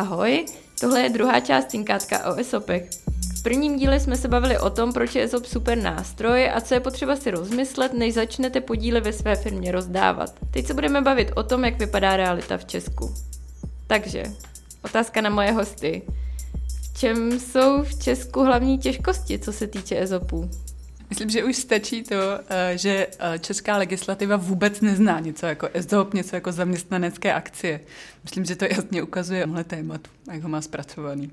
Ahoj, tohle je druhá část Cinkátka o ESOPech. V prvním díle jsme se bavili o tom, proč je ESOP super nástroj a co je potřeba si rozmyslet, než začnete podíly ve své firmě rozdávat. Teď se budeme bavit o tom, jak vypadá realita v Česku. Takže, otázka na moje hosty. V čem jsou v Česku hlavní těžkosti, co se týče ESOPů? Myslím, že už stačí to, eh, že eh, česká legislativa vůbec nezná něco jako ESOP, něco jako zaměstnanecké akcie. Myslím, že to jasně ukazuje tohle tématu, jak ho má zpracovaný.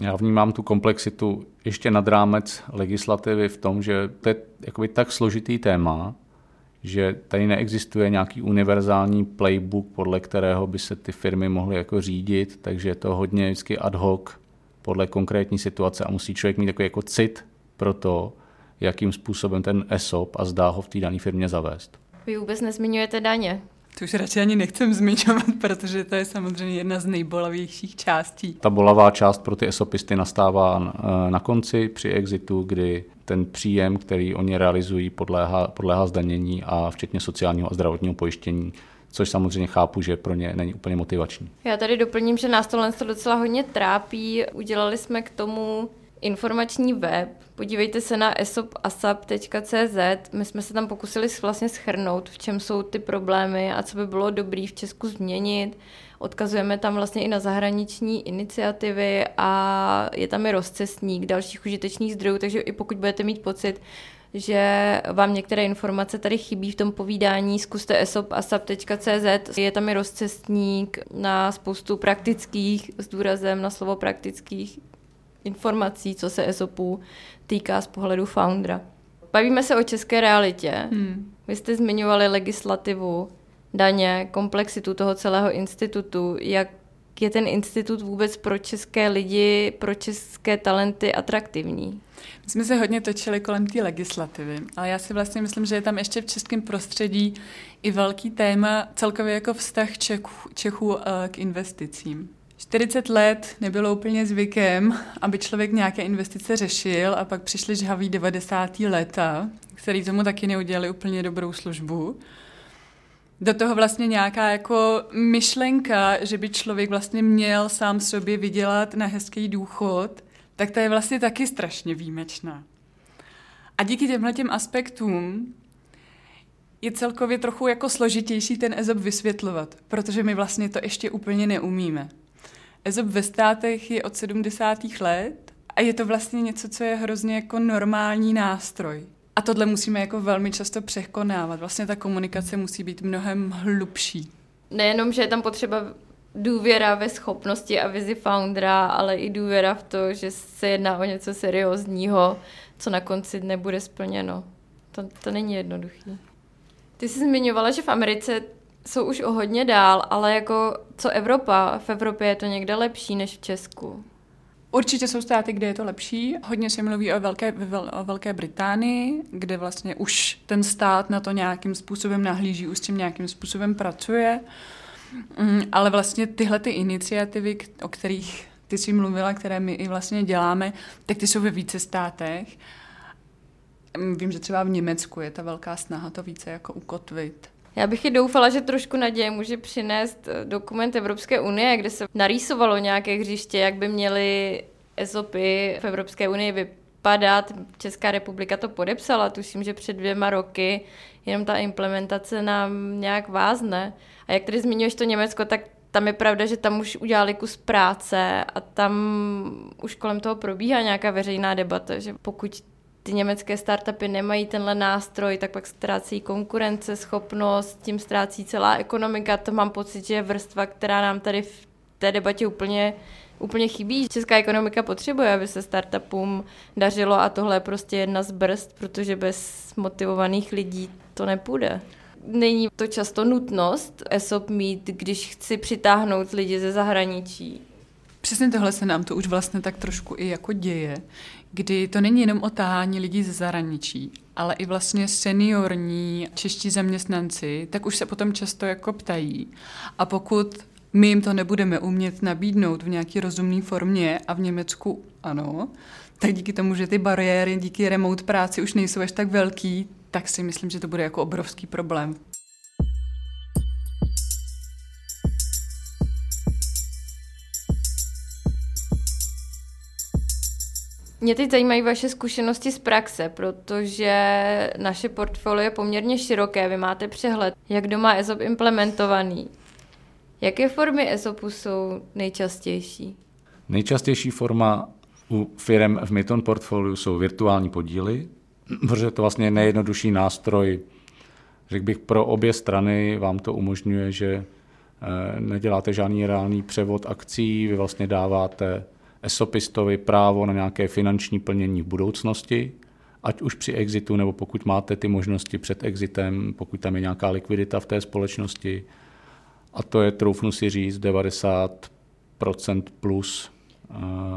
Já vnímám tu komplexitu ještě nad rámec legislativy v tom, že to je jakoby tak složitý téma, že tady neexistuje nějaký univerzální playbook, podle kterého by se ty firmy mohly jako řídit, takže je to hodně vždycky ad hoc podle konkrétní situace a musí člověk mít takový jako cit pro to, jakým způsobem ten ESOP a zdá ho v té dané firmě zavést. Vy vůbec nezmiňujete daně. To už radši ani nechcem zmiňovat, protože to je samozřejmě jedna z nejbolavějších částí. Ta bolavá část pro ty ESOPisty nastává eh, na konci při exitu, kdy ten příjem, který oni realizují, podléhá, podléhá zdanění a včetně sociálního a zdravotního pojištění což samozřejmě chápu, že pro ně není úplně motivační. Já tady doplním, že nás tohle to docela hodně trápí. Udělali jsme k tomu informační web. Podívejte se na esopasap.cz. My jsme se tam pokusili vlastně schrnout, v čem jsou ty problémy a co by bylo dobré v Česku změnit. Odkazujeme tam vlastně i na zahraniční iniciativy a je tam i rozcestník dalších užitečných zdrojů, takže i pokud budete mít pocit, že vám některé informace tady chybí v tom povídání, zkuste esopasap.cz. Je tam i rozcestník na spoustu praktických, s důrazem na slovo praktických informací, co se ESOPu týká z pohledu foundera. Bavíme se o české realitě. Hmm. Vy jste zmiňovali legislativu, daně, komplexitu toho celého institutu, jak je ten institut vůbec pro české lidi, pro české talenty atraktivní? My jsme se hodně točili kolem té legislativy, ale já si vlastně myslím, že je tam ještě v českém prostředí i velký téma celkově jako vztah Čechů, Čechů eh, k investicím. 40 let nebylo úplně zvykem, aby člověk nějaké investice řešil a pak přišly žhavý 90. léta, který tomu taky neudělali úplně dobrou službu. Do toho vlastně nějaká jako myšlenka, že by člověk vlastně měl sám sobě vydělat na hezký důchod, tak ta je vlastně taky strašně výjimečná. A díky těmhle těm aspektům je celkově trochu jako složitější ten EZOP vysvětlovat, protože my vlastně to ještě úplně neumíme. EZOP ve státech je od 70. let a je to vlastně něco, co je hrozně jako normální nástroj. A tohle musíme jako velmi často překonávat. Vlastně ta komunikace musí být mnohem hlubší. Nejenom, že je tam potřeba důvěra ve schopnosti a vizi foundera, ale i důvěra v to, že se jedná o něco seriózního, co na konci nebude splněno. To, to není jednoduché. Ty jsi zmiňovala, že v Americe jsou už o hodně dál, ale jako co Evropa? V Evropě je to někde lepší než v Česku. Určitě jsou státy, kde je to lepší. Hodně se mluví o Velké, o Velké Británii, kde vlastně už ten stát na to nějakým způsobem nahlíží, už s tím nějakým způsobem pracuje. Mm, ale vlastně tyhle ty iniciativy, o kterých ty jsi mluvila, které my i vlastně děláme, tak ty jsou ve více státech. Mm, vím, že třeba v Německu je ta velká snaha to více jako ukotvit. Já bych i doufala, že trošku naděje může přinést eh, dokument Evropské unie, kde se narýsovalo nějaké hřiště, jak by měly ESOPy v Evropské unii vypadat. Česká republika to podepsala, tuším, že před dvěma roky, jenom ta implementace nám nějak vázne. A jak tady zmiňuješ to Německo, tak tam je pravda, že tam už udělali kus práce a tam už kolem toho probíhá nějaká veřejná debata, že pokud ty německé startupy nemají tenhle nástroj, tak pak ztrácí konkurenceschopnost, tím ztrácí celá ekonomika. To mám pocit, že je vrstva, která nám tady v té debatě úplně úplně chybí. Česká ekonomika potřebuje, aby se startupům dařilo a tohle je prostě jedna z brzd, protože bez motivovaných lidí to nepůjde. Není to často nutnost ESOP mít, když chci přitáhnout lidi ze zahraničí. Přesně tohle se nám to už vlastně tak trošku i jako děje, kdy to není jenom o tahání lidí ze zahraničí, ale i vlastně seniorní čeští zaměstnanci, tak už se potom často jako ptají. A pokud my jim to nebudeme umět nabídnout v nějaké rozumné formě a v Německu ano, tak díky tomu, že ty bariéry díky remote práci už nejsou až tak velký, tak si myslím, že to bude jako obrovský problém. Mě teď zajímají vaše zkušenosti z praxe, protože naše portfolio je poměrně široké, vy máte přehled, jak doma ESOP implementovaný. Jaké formy ESOPu jsou nejčastější? Nejčastější forma u firm v Myton portfoliu jsou virtuální podíly, protože to vlastně je nejjednodušší nástroj, řekl bych, pro obě strany vám to umožňuje, že eh, neděláte žádný reálný převod akcí, vy vlastně dáváte ESOPistovi právo na nějaké finanční plnění v budoucnosti, ať už při exitu, nebo pokud máte ty možnosti před exitem, pokud tam je nějaká likvidita v té společnosti. A to je, troufnu si říct, 90% plus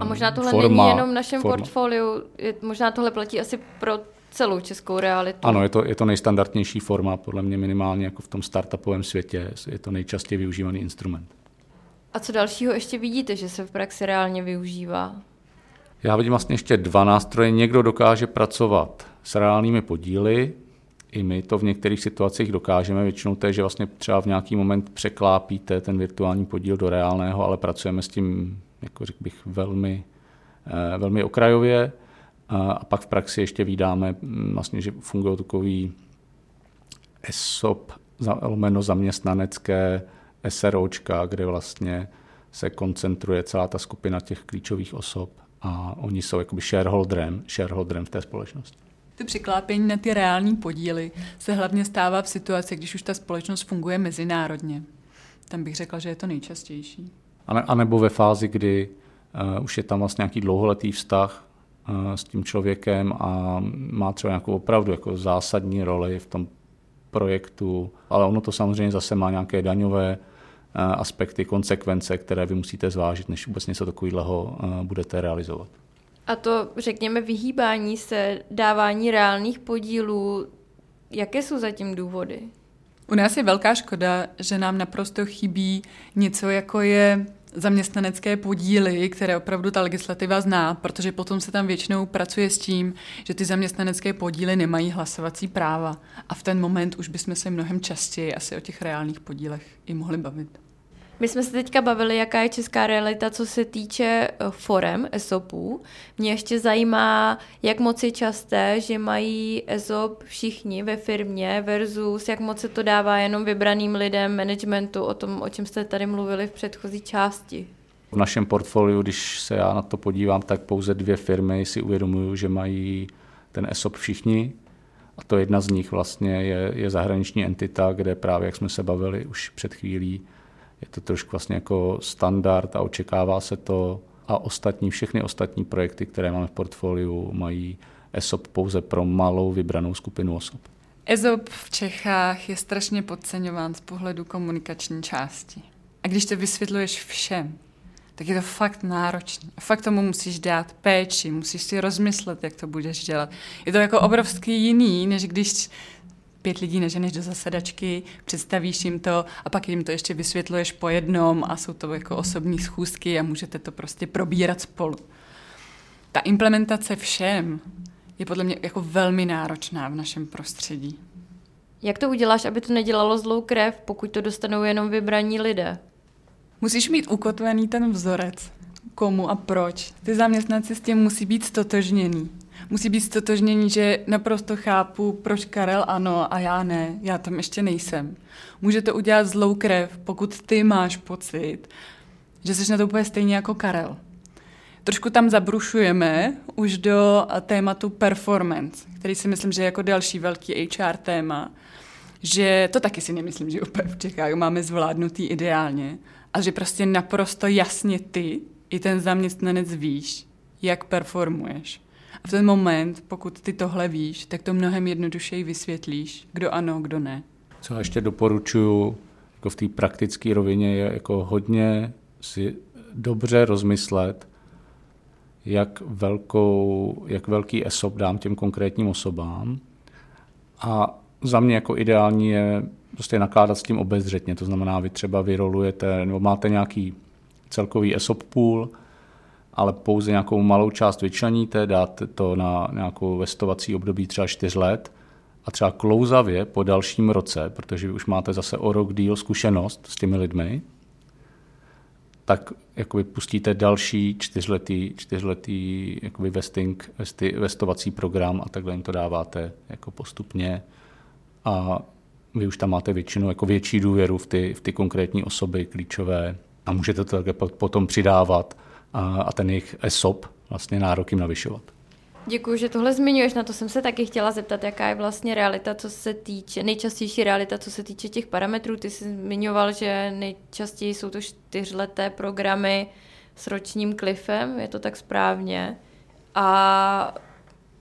a možná tohle forma, není jenom v našem forma. portfoliu, je, možná tohle platí asi pro celou českou realitu. Ano, je to, je to nejstandardnější forma, podle mě minimálně jako v tom startupovém světě, je to nejčastěji využívaný instrument. A co dalšího ještě vidíte, že se v praxi reálně využívá? Já vidím vlastně ještě dva nástroje. Někdo dokáže pracovat s reálnými podíly, i my to v některých situacích dokážeme. Většinou to je, že vlastně třeba v nějaký moment překlápíte ten virtuální podíl do reálného, ale pracujeme s tím, jako řekl bych, velmi, eh, velmi okrajově. A pak v praxi ještě vydáme, mm, vlastně, že fungují takový ESOP, lomeno zaměstnanecké SROčka, kde vlastně se koncentruje celá ta skupina těch klíčových osob a oni jsou jakoby shareholderem, shareholderem v té společnosti. Ty přiklápění na ty reální podíly se hlavně stává v situaci, když už ta společnost funguje mezinárodně. Tam bych řekla, že je to nejčastější. A, nebo ve fázi, kdy uh, už je tam vlastně nějaký dlouholetý vztah uh, s tím člověkem a má třeba nějakou opravdu jako zásadní roli v tom projektu, ale ono to samozřejmě zase má nějaké daňové eh, aspekty, konsekvence, které vy musíte zvážit, než vůbec něco takového eh, budete realizovat. A to, řekněme, vyhýbání se, dávání reálných podílů, jaké jsou zatím důvody? U nás je velká škoda, že nám naprosto chybí něco, jako je zaměstnanecké podíly, které opravdu ta legislativa zná, protože potom se tam většinou pracuje s tím, že ty zaměstnanecké podíly nemají hlasovací práva. A v ten moment už bychom se mnohem častěji asi o těch reálných podílech i mohli bavit. My jsme se teďka bavili, jaká je česká realita, co se týče eh, forem ESOPů. Mě ještě zajímá, jak moc je časté, že mají ESOP všichni ve firmě versus jak moc se to dává jenom vybraným lidem, managementu, o tom, o čem jste tady mluvili v předchozí části. V našem portfoliu, když se já na to podívám, tak pouze dvě firmy si uvědomují, že mají ten ESOP všichni. A to jedna z nich vlastně je, je zahraniční entita, kde právě, jak jsme se bavili už před chvílí, je to trošku vlastně jako standard a očekává se to a ostatní, všechny ostatní projekty, které máme v portfoliu, mají ESOP pouze pro malou vybranou skupinu osob. ESOP v Čechách je strašně podceňován z pohledu komunikační části. A když to vysvětluješ všem, tak je to fakt náročné. Fakt tomu musíš dát péči, musíš si rozmyslet, jak to budeš dělat. Je to jako obrovský jiný, než když pět lidí neženeš do zasedačky, představíš jim to a pak jim to ještě vysvětluješ po jednom a jsou to jako osobní schůzky a můžete to prostě probírat spolu. Ta implementace všem je podle mě jako velmi náročná v našem prostředí. Jak to uděláš, aby to nedělalo zlou krev, pokud to dostanou jenom vybraní lidé? Musíš mít ukotvený ten vzorec. Komu a proč. Ty zaměstnanci s tím musí být stotožněný musí být stotožnění, že naprosto chápu, proč Karel ano a já ne, já tam ještě nejsem. Může to udělat zlou krev, pokud ty máš pocit, že jsi na to úplně stejně jako Karel. Trošku tam zabrušujeme už do tématu performance, který si myslím, že je jako další velký HR téma, že to taky si nemyslím, že úplně v Čechách máme zvládnutý ideálně, a že prostě naprosto jasně ty i ten zaměstnanec víš, jak performuješ. A v ten moment, pokud ty tohle víš, tak to mnohem jednodušeji vysvětlíš, kdo ano, kdo ne. Co já ještě doporučuji jako v té praktické rovině je jako hodně si dobře rozmyslet, jak, velkou, jak velký ESOP dám těm konkrétním osobám. A za mě jako ideální je prostě nakládat s tím obezřetně. To znamená, vy třeba vyrolujete, nebo máte nějaký celkový ESOP pool, ale pouze nějakou malou část vyčleníte, dáte to na nějakou vestovací období třeba 4 let a třeba klouzavě po dalším roce, protože vy už máte zase o rok díl zkušenost s těmi lidmi, tak jakoby pustíte další čtyřletý, čtyřletý jakoby vesting, vesti, vestovací program a takhle jim to dáváte jako postupně. A vy už tam máte většinu, jako větší důvěru v ty, v ty konkrétní osoby klíčové a můžete to také potom přidávat a, a ten jejich ESOP vlastně nárok jim navyšovat. Děkuji, že tohle zmiňuješ. Na to jsem se taky chtěla zeptat, jaká je vlastně realita, co se týče, nejčastější realita, co se týče těch parametrů. Ty jsi zmiňoval, že nejčastěji jsou to čtyřleté programy s ročním klifem, je to tak správně. A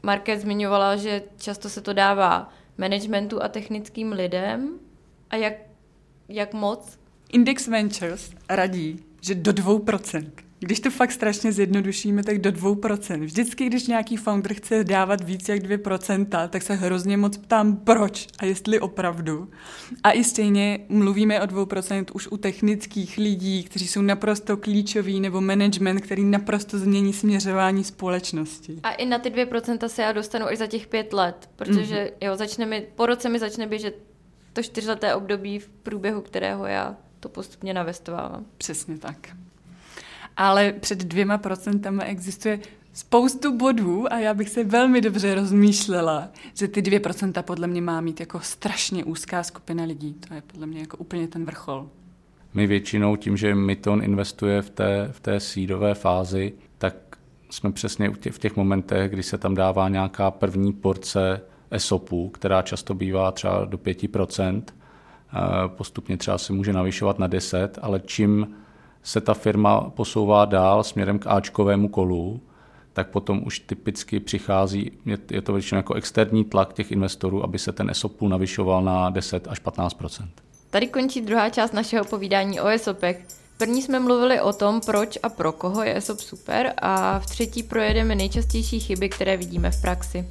Market zmiňovala, že často se to dává managementu a technickým lidem. A jak, jak moc? Index Ventures radí, že do 2%. Když to fakt strašně zjednodušíme, tak do 2%. Vždycky, když nějaký founder chce dávat víc jak 2%, tak se hrozně moc ptám, proč a jestli opravdu. A i stejně mluvíme o 2% už u technických lidí, kteří jsou naprosto klíčoví, nebo management, který naprosto změní směřování společnosti. A i na ty 2% se já dostanu až za těch pět let, protože mm-hmm. jo, začne mi, po roce mi začne běžet to čtyřleté období, v průběhu kterého já to postupně navestovávám. Přesně tak ale před dvěma procentama existuje spoustu bodů a já bych se velmi dobře rozmýšlela, že ty dvě procenta podle mě má mít jako strašně úzká skupina lidí. To je podle mě jako úplně ten vrchol. My většinou tím, že Myton investuje v té, v té sídové fázi, tak jsme přesně v těch momentech, kdy se tam dává nějaká první porce ESOPu, která často bývá třeba do 5%, postupně třeba se může navyšovat na 10, ale čím se ta firma posouvá dál směrem k Ačkovému kolu, tak potom už typicky přichází, je to většinou jako externí tlak těch investorů, aby se ten ESOP pool navyšoval na 10 až 15% Tady končí druhá část našeho povídání o ESOPech. První jsme mluvili o tom, proč a pro koho je ESOP super a v třetí projedeme nejčastější chyby, které vidíme v praxi.